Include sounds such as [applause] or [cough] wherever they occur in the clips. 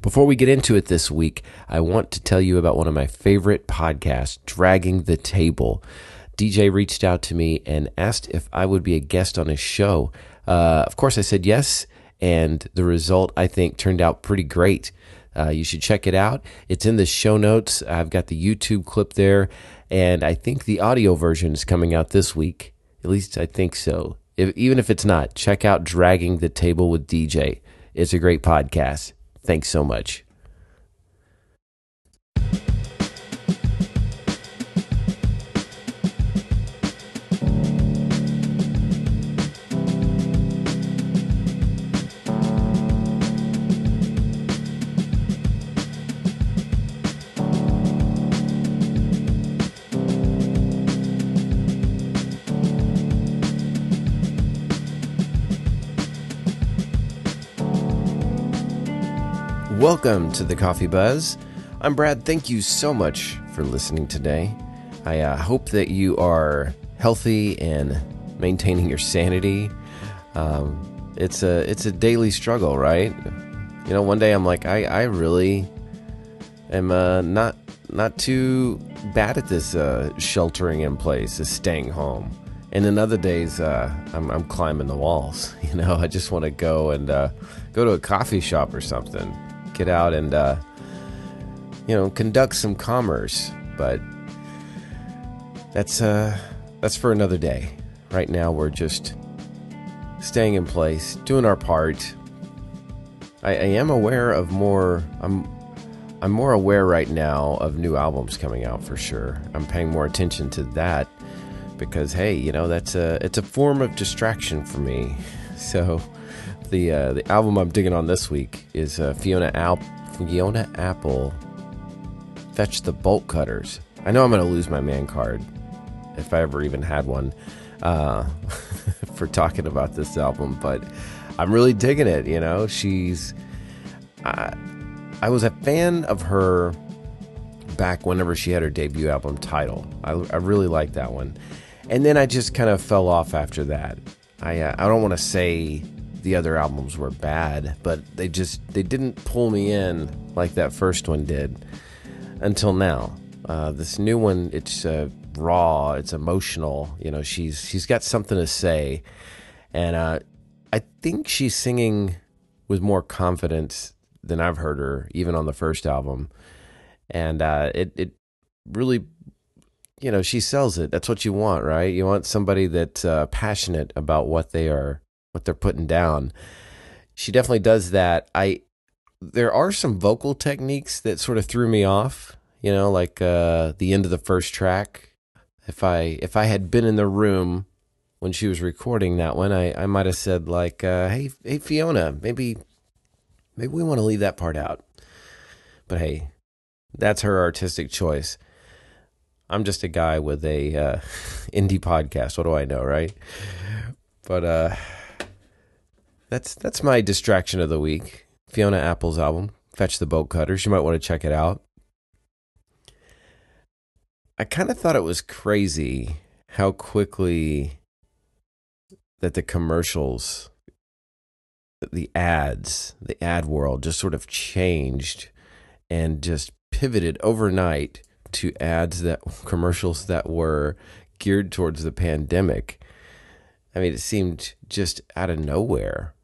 Before we get into it this week, I want to tell you about one of my favorite podcasts, Dragging the Table. DJ reached out to me and asked if I would be a guest on his show. Uh, of course, I said yes, and the result I think turned out pretty great. Uh, you should check it out. It's in the show notes. I've got the YouTube clip there, and I think the audio version is coming out this week. At least I think so. If, even if it's not, check out Dragging the Table with DJ. It's a great podcast. Thanks so much. Welcome to the Coffee Buzz. I'm Brad. Thank you so much for listening today. I uh, hope that you are healthy and maintaining your sanity. Um, it's a it's a daily struggle, right? You know, one day I'm like, I, I really am uh, not not too bad at this uh, sheltering in place, this staying home. And then other days, uh, I'm, I'm climbing the walls. [laughs] You know, I just want to go and uh, go to a coffee shop or something get out and uh, you know conduct some commerce. But that's uh, that's for another day. Right now, we're just staying in place, doing our part. I, I am aware of more. I'm I'm more aware right now of new albums coming out for sure. I'm paying more attention to that because hey, you know that's a it's a form of distraction for me. [laughs] So the uh, the album I'm digging on this week is uh, Fiona Al- Fiona Apple. Fetch the bolt cutters. I know I'm to lose my man card if I ever even had one uh, [laughs] for talking about this album, but I'm really digging it. You know, she's. I, I was a fan of her back whenever she had her debut album title. I, I really liked that one, and then I just kind of fell off after that. I uh, I don't want to say the other albums were bad, but they just they didn't pull me in like that first one did until now. Uh, this new one, it's uh, raw, it's emotional. You know, she's she's got something to say, and uh, I think she's singing with more confidence than I've heard her, even on the first album. And uh, it it really, you know, she sells it. That's what you want, right? You want somebody that's uh, passionate about what they are what they're putting down. She definitely does that. I there are some vocal techniques that sort of threw me off, you know, like uh the end of the first track. If I if I had been in the room when she was recording that one, I, I might have said like, uh, "Hey, hey Fiona, maybe maybe we want to leave that part out." But hey, that's her artistic choice. I'm just a guy with a uh, [laughs] indie podcast. What do I know, right? But uh, that's that's my distraction of the week. Fiona Apple's album, Fetch the Bolt Cutters. You might want to check it out. I kind of thought it was crazy how quickly that the commercials, the ads, the ad world just sort of changed and just pivoted overnight to ads that [laughs] commercials that were geared towards the pandemic. I mean, it seemed just out of nowhere.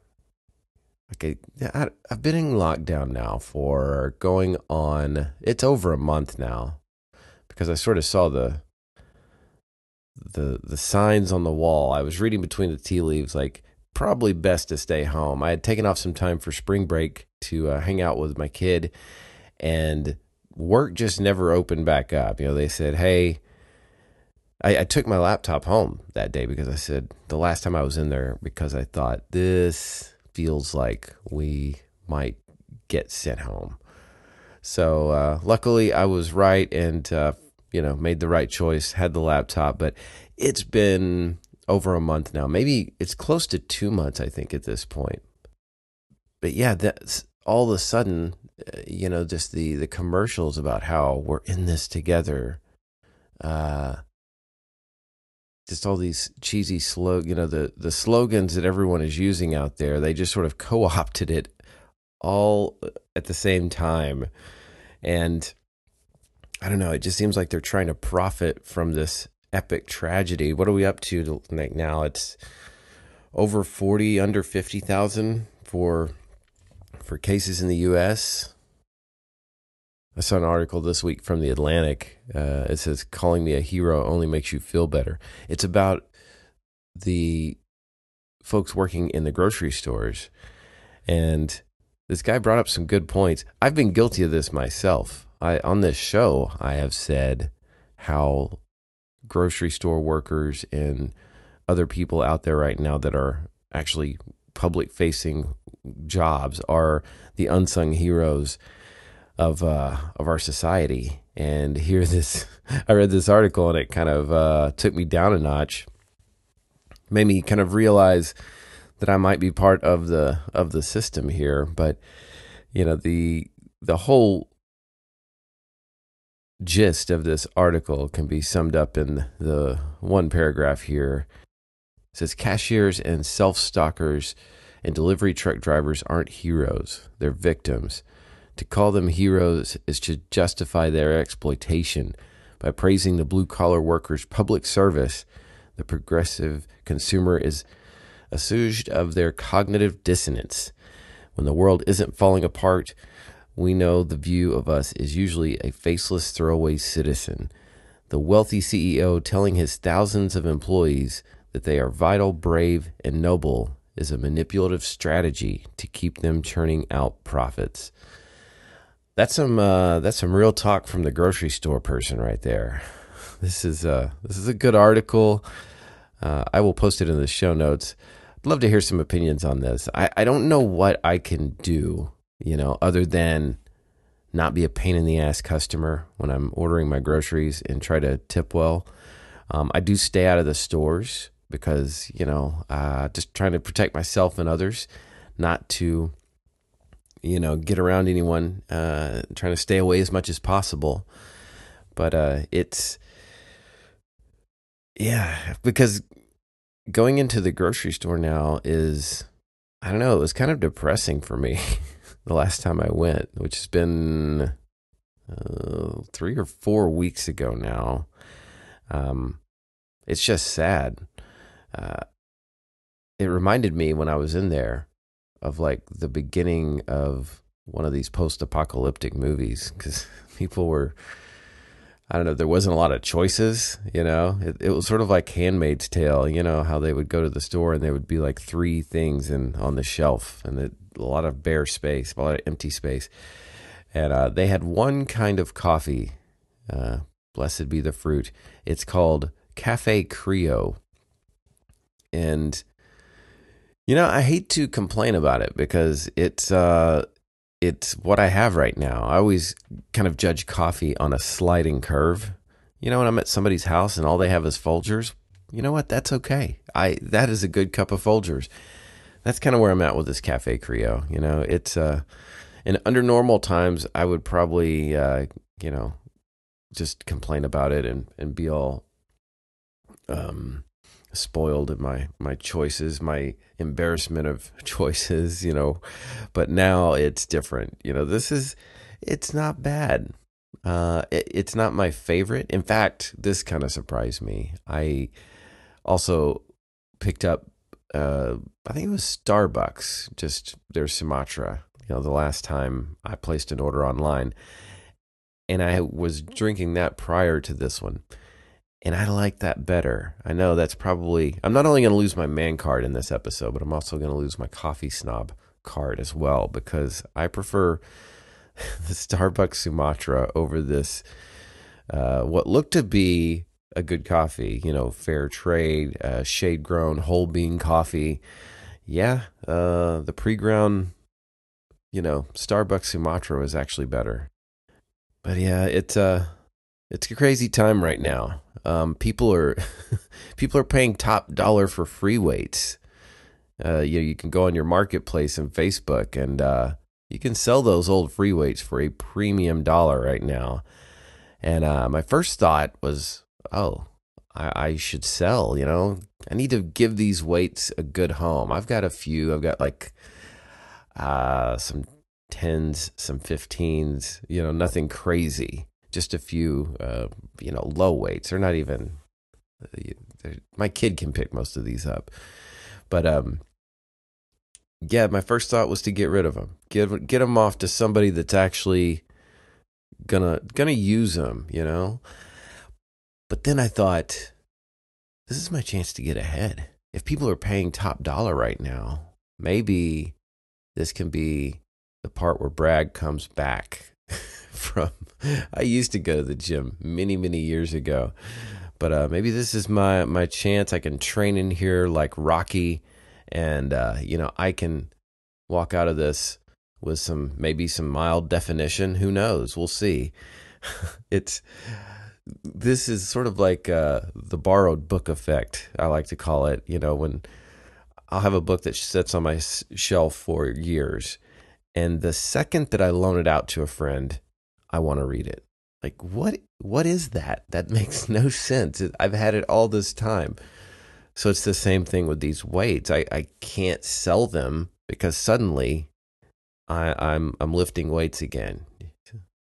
Okay, I've been in lockdown now for going on. It's over a month now, because I sort of saw the the the signs on the wall. I was reading between the tea leaves, like probably best to stay home. I had taken off some time for spring break to uh, hang out with my kid, and work just never opened back up. You know, they said, "Hey." I, I took my laptop home that day because I said the last time I was in there because I thought this feels like we might get sent home. So uh, luckily, I was right and uh, you know made the right choice. Had the laptop, but it's been over a month now. Maybe it's close to two months, I think, at this point. But yeah, that's all of a sudden, you know, just the the commercials about how we're in this together. Uh, just all these cheesy slog, you know, the the slogans that everyone is using out there. They just sort of [laughs] co-opted it all uh, at the same time. And I don't know, it just seems like they're trying to profit from this epic tragedy. What are we up to now? It's over 40 under 50,000 for for cases in the US. I saw an article this week from the Atlantic. Uh, it says calling me a hero only makes you feel better. It's about the folks working in the grocery stores and this guy brought up some good points. I've been guilty of this myself. I on this show I have said how grocery store workers and other people out there right now that are actually public facing jobs are the unsung heroes of uh, of our society. And here [laughs] this I read this article and it kind of uh, took me down a notch. Made me kind of realize that I might be part of the of the system here, but you know the the whole gist of this article can be summed up in the one paragraph here. It says cashiers and self-stockers and delivery truck drivers aren't heroes, they're victims. To call them heroes is to justify their exploitation by praising the blue collar workers' public service. The progressive consumer is assuaged of their cognitive dissonance. When the world isn't falling apart, we know the view of us is usually a faceless throwaway citizen. The wealthy CEO telling his thousands of employees that they are vital, brave, and noble is a manipulative strategy to keep them churning out profits. That's some uh, that's some real talk from the grocery store person right there. [laughs] This is uh, this is a good article. Uh, I will post it in the show notes I'd love to hear some opinions on this. I, I don't know what I can do, you know, other than not be a pain in the ass customer when I'm ordering my groceries and try to tip well. Um, I do stay out of the stores because, you know, uh, just trying to protect myself and others, not to, you know, get around anyone, uh, trying to stay away as much as possible. But uh, it's, yeah, because going into the grocery store now is I don't know, it was kind of depressing for me [laughs] the last time I went, which has been uh, three or four weeks ago now. Um, it's just sad. Uh, it reminded me when I was in there of like the beginning of one of these post apocalyptic movies because [laughs] people were I don't know, there wasn't a lot of choices, you know. It, it was sort of like Handmaid's Tale, you know, how they would go to the store and there would be like three things in on the shelf and a lot of bare space, a lot of empty space. And uh, they had one kind of coffee, uh, blessed be the fruit. It's called Cafe Creo. And, you know, I hate to complain about it because it's, uh, it's what I have right now. I always kind of judge coffee on a sliding curve. You know, when I'm at somebody's house and all they have is Folgers, you know what? That's okay. I that is a good cup of Folgers. That's kind of where I'm at with this Cafe Creole. You know, it's uh, and under normal times I would probably uh, you know, just complain about it and and be all um spoiled in my my choices, my embarrassment of [laughs] choices, you know. But now it's different. You know, this is it's not bad. Uh, it, it's not my favorite. In fact, this kind of surprised me. I also picked up, uh, I think it was Starbucks, just their Sumatra. You know, the last time I placed an order online, and I was drinking that prior to this one and I like that better. I know that's probably, I'm not only going to lose my man card in this episode, but I'm also going to lose my coffee snob card as well because I prefer [laughs] the Starbucks Sumatra over this, uh, what looked to be a good coffee, you know, fair trade, uh, shade grown, whole bean coffee. Yeah, uh, the pre ground, you know, Starbucks Sumatra is actually better. But yeah, it's, uh, it's a crazy time right now. Um, people are [laughs] people are paying top dollar for free weights. Uh, you know, you can go on your marketplace and Facebook, and uh, you can sell those old free weights for a premium dollar right now. And uh, my first thought was, oh, I, I should sell. You know, I need to give these weights a good home. I've got a few. I've got like uh, some 10s, some 15s, you know, nothing crazy. Just a few, uh, you know, low weights. They're not even, they're, my kid can pick most of these up. But, um, yeah, my first thought was to get rid of them, get get them off to somebody that's actually gonna gonna use them, you know. But then I thought, this is my chance to get ahead. If people are paying top dollar right now, maybe this can be the part where Brad comes back [laughs] from. I used to go to the gym many, many years ago, but uh, maybe this is my my chance. I can train in here like Rocky, and uh, you know I can walk out of this with some maybe some mild definition. Who knows? We'll see. [laughs] it's this is sort of like uh, the borrowed book effect. I like to call it. You know when I'll have a book that sits on my shelf for years and the second that I loan it out to a friend, I want to read it. Like what what is that? That [laughs] makes no sense. I've had it all this time. So it's the same thing with these weights. I, I can't sell them because suddenly I, I'm I'm lifting weights again.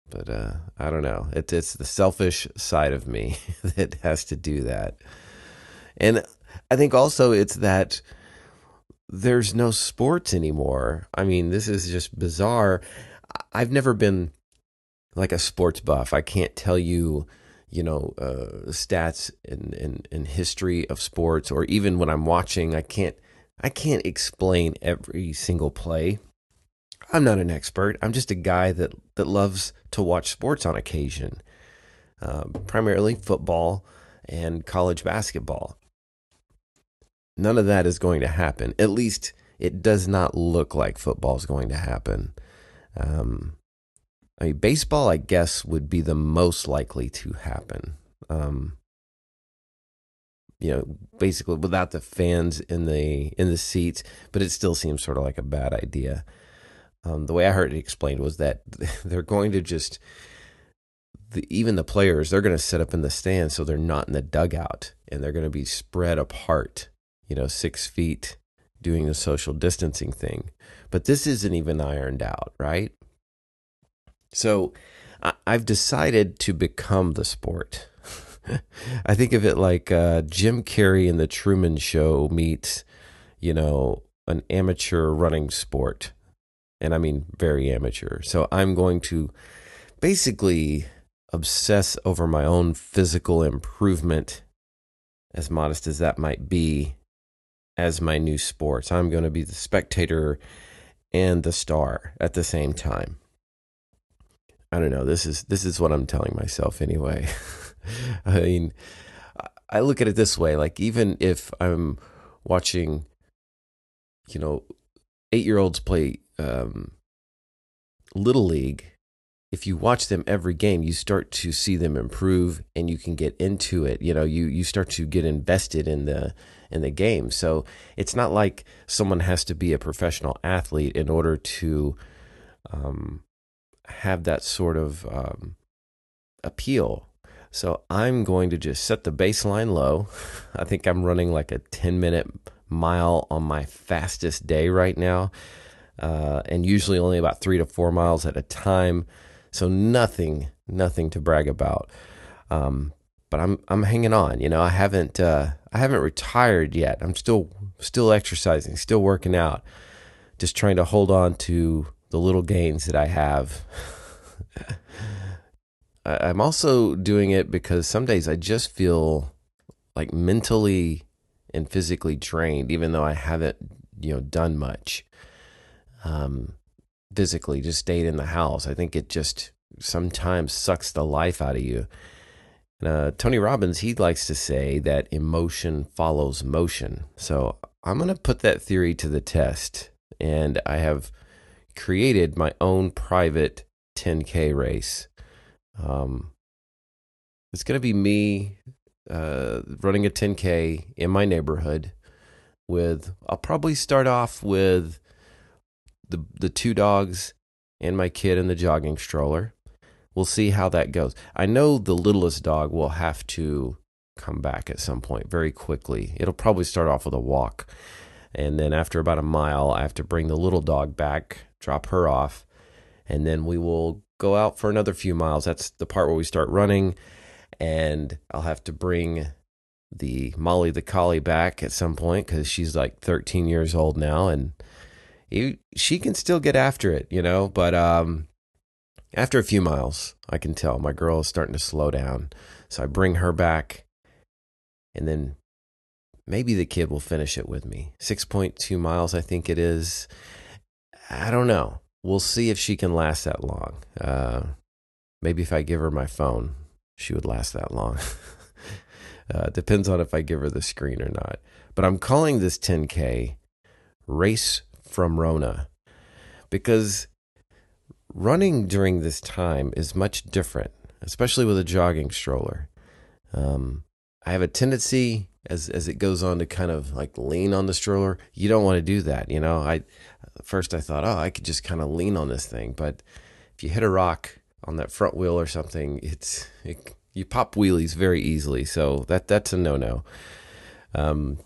But uh, I don't know. It's it's the selfish side of me [laughs] that has to do that. And I think also it's that there's no sports anymore. I mean, this is just bizarre. I've never been like a sports buff. I can't tell you, you know, uh, stats and, and, and history of sports, or even when I'm watching, I can't I can't explain every single play. I'm not an expert. I'm just a guy that that loves to watch sports on occasion, uh, primarily football and college basketball. None of that is going to happen. At least it does not look like football is going to happen. Um, I mean, baseball, I guess, would be the most likely to happen. Um, you know, basically without the fans in the in the seats, but it still seems sort of like a bad idea. Um, the way I heard it explained was that [laughs] they're going to just the, even the players they're going to set up in the stands so they're not in the dugout and they're going to be spread apart you know, six feet doing the social distancing thing. But this isn't even ironed out, right? So I've decided to become the sport. [laughs] I think of it like uh, Jim Carrey in the Truman Show meets, you know, an amateur running sport. And I mean, very amateur. So I'm going to basically obsess over my own physical improvement, as modest as that might be, as my new sports. I'm going to be the spectator and the star at the same time. I don't know. This is this is what I'm telling myself anyway. [laughs] I mean, I look at it this way: like even if I'm watching, you know, eight year olds play um, little league, if you watch them every game, you start to see them improve, and you can get into it. You know, you you start to get invested in the in the game. So it's not like someone has to be a professional athlete in order to um, have that sort of um, appeal. So I'm going to just set the baseline low. [laughs] I think I'm running like a 10 minute mile on my fastest day right now, uh, and usually only about three to four miles at a time. So nothing, nothing to brag about. Um, but I'm I'm hanging on. You know, I haven't uh, I haven't retired yet. I'm still still exercising, still working out, just trying to hold on to the little gains that I have. [laughs] I'm also doing it because some days I just feel like mentally and physically drained, even though I haven't, you know, done much. Um, physically, just stayed in the house. I think it just sometimes sucks the life out of you. Uh, Tony Robbins, he likes to say that emotion follows motion. So I'm going to put that theory to the test. And I have created my own private 10K race. Um, it's going to be me uh, running a 10K in my neighborhood with, I'll probably start off with the, the two dogs and my kid in the jogging stroller. We'll see how that goes. I know the littlest dog will have to come back at some point very quickly. It'll probably start off with a walk. And then after about a mile, I have to bring the little dog back, drop her off, and then we will go out for another few miles. That's the part where we start running, and I'll have to bring the Molly the collie back at some point because she's like 13 years old now, and he, she can still get after it, you know. But um, after a few miles, I can tell my girl is starting to slow down, so I bring her back, and then maybe the kid will finish it with me. 6.2 miles, I think it is. I don't know. We'll see if she can last that long. Uh, maybe if I give her my phone, she would last that long. [laughs] uh, depends on if I give her the screen or not. But I'm calling this 10K Race from Rona because running during this time is much different, especially with a jogging stroller. Um, I have a tendency as as it goes on to kind of like lean on the stroller. You don't want to do that, you know. I first I thought, oh, I could just kind of lean on this thing, but if you hit a rock on that front wheel or something, it's it, you pop wheelies very easily. So that that's a no no. Um,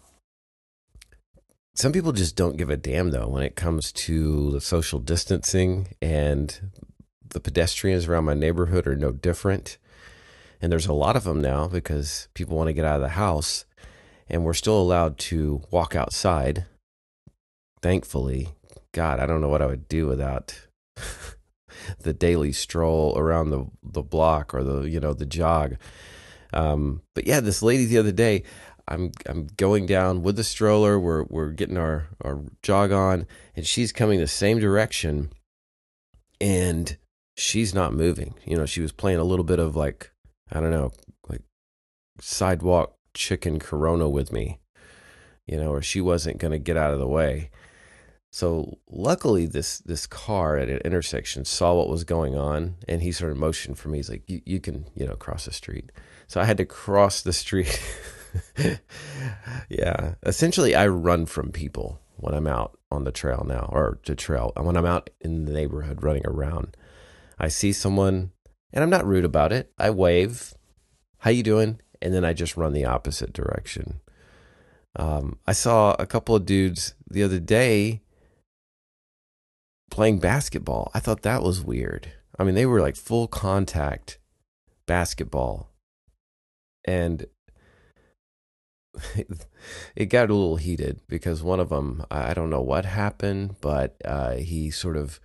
some people just don't give a damn though when it comes to the social distancing and the pedestrians around my neighborhood are no different. And there's a lot of them now because people want to get out of the house and we're still allowed to walk outside. Thankfully, God, I don't know what I would do without [laughs] the daily stroll around the the block or the you know the jog. Um, but yeah, this lady the other day, I'm I'm going down with the stroller. We're we're getting our our jog on, and she's coming the same direction, and she's not moving. You know, she was playing a little bit of like I don't know, like sidewalk chicken corona with me, you know, or she wasn't going to get out of the way. So luckily, this this car at an intersection saw what was going on, and he sort of motioned for me. He's like, "You can you know cross the street." So I had to cross the street. [laughs] yeah, essentially, I run from people when I'm out on the trail now, or the trail And when I'm out in the neighborhood running around. I see someone, and I'm not rude about it. I wave, "How you doing?" and then I just run the opposite direction. Um, I saw a couple of dudes the other day playing basketball. I thought that was weird. I mean, they were like full contact basketball. And [laughs] it got a little heated because one of them, I don't know what happened, but uh, he sort of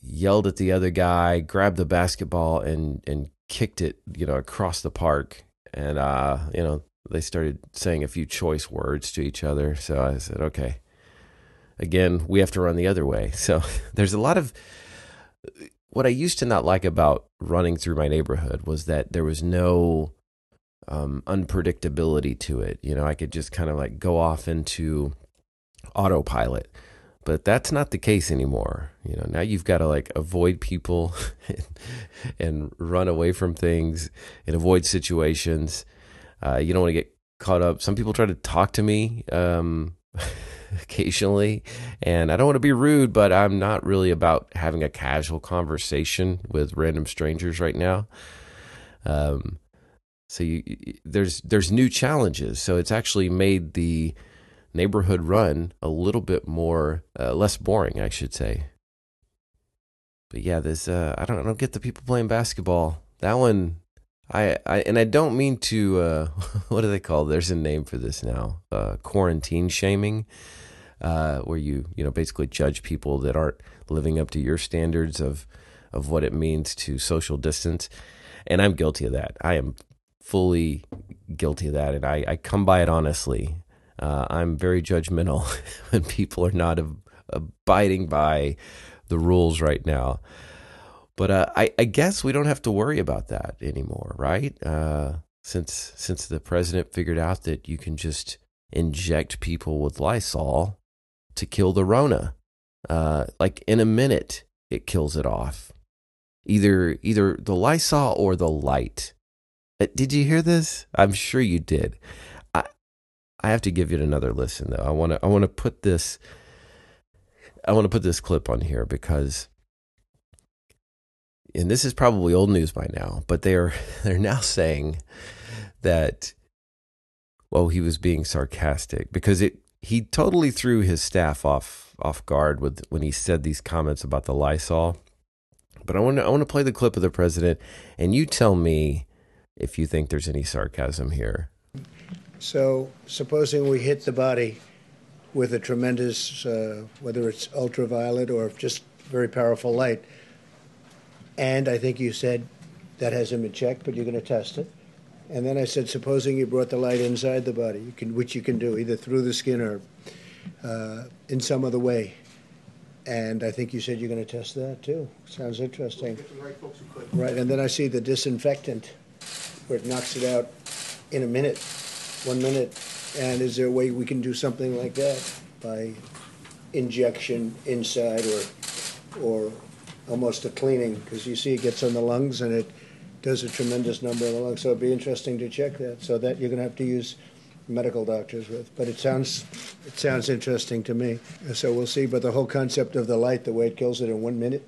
yelled at the other guy, grabbed the basketball, and and kicked it, you know, across the park. And, uh, you know, they started saying a few choice words to each other. So I said, okay, again, we have to run the other way. So [laughs] there's a lot of what I used to not like about running through my neighborhood was that there was no um, unpredictability to it. You know, I could just kind of like go off into autopilot but that's not the case anymore you know now you've got to like avoid people and, [laughs] and, run away from things and avoid situations uh, you don't want to get caught up some people try to talk to me um, [laughs] occasionally and i don't want to be rude but i'm not really about having a casual conversation with random strangers right now um, so you, there's there's new challenges so it's actually made the neighborhood run a little bit more uh, less boring, I should say. But yeah, this uh, I don't I don't get the people playing basketball. That one I, I and I don't mean to uh, [laughs] what do they call? There's a name for this now. Uh, quarantine shaming, uh, where you you know basically judge people that aren't living up to your standards of of what it means to social distance. And I'm guilty of that. I am fully guilty of that, and I, I come by it honestly. Uh, I'm very judgmental [laughs] when people are not ab- abiding by the rules right now. But uh, I, I, guess we don't have to worry about that anymore, right? Uh, since since the president figured out that you can just inject people with Lysol to kill the Rona, uh, like in a minute, it kills it off. Either either the Lysol or the light. Uh, did you hear this? I'm sure you did. I have to give it another listen though. I want to I want to put this I want to put this clip on here because and this is probably old news by now, but they are [laughs] they're now saying that well he was being sarcastic because it he totally threw his staff off off guard with when he said these comments about the Lysol. But I want to I want to play the clip of the president, and you tell me if you think there's any sarcasm here. So, supposing we hit the body with a tremendous, uh, whether it's ultraviolet or just very powerful light, and I think you said that hasn't been checked, but you're going to test it. And then I said, supposing you brought the light inside the body, you can, which you can do either through the skin or uh, in some other way. And I think you said you're going to test that too. Sounds interesting. Right, and then I see the disinfectant where it knocks it out in a minute, one minute. And is there a way we can do something like that by injection inside or, or almost a cleaning? Because you see it gets on the lungs and it does a tremendous number of the lungs. So it'd be interesting to check that. So that you're going to have to use medical doctors with. But it sounds it sounds interesting to me. So we'll see. But the whole concept of the light, the way it kills it in one minute,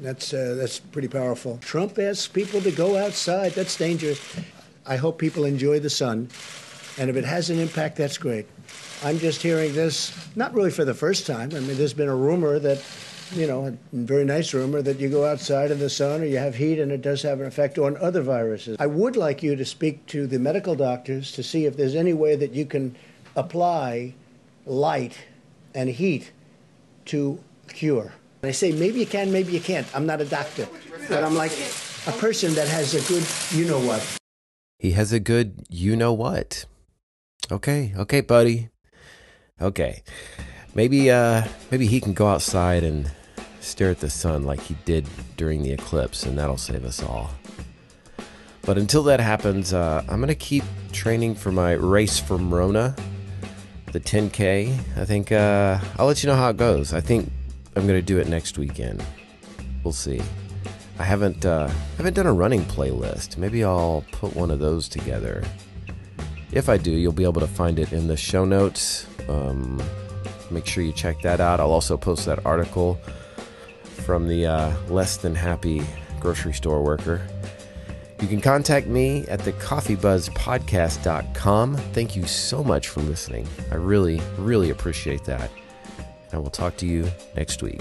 that's uh, that's pretty powerful. Trump asks people to go outside. That's dangerous. I hope people enjoy the sun, and if it has an impact, that's great. I'm just hearing this, not really for the first time. I mean, there's been a rumor that you know, a very nice rumor that you go outside in the sun or you have heat and it does have an effect on other viruses. I would like you to speak to the medical doctors to see if there's any way that you can apply light and heat to cure. I say maybe you can, maybe you can't. I'm not a doctor, but I'm like a person that has a good you know what. He has a good you know what. Okay, okay, buddy. Okay. Maybe uh maybe he can go outside and stare at the sun like he did during the eclipse, and that'll save us all. But until that happens, uh, I'm going to keep training for my race from Rona, the 10K. I think uh, I'll let you know how it goes. I think I'm going to do it next weekend. We'll see. I haven't uh, haven't done a running playlist. Maybe I'll put one of those together. If I do, you'll be able to find it in the show notes. Um, make sure you check that out. I'll also post that article from the uh, less than happy grocery store worker. You can contact me at the coffeebuzzpodcast.com. Thank you so much for listening. I really, really appreciate that. And I will talk to you next week.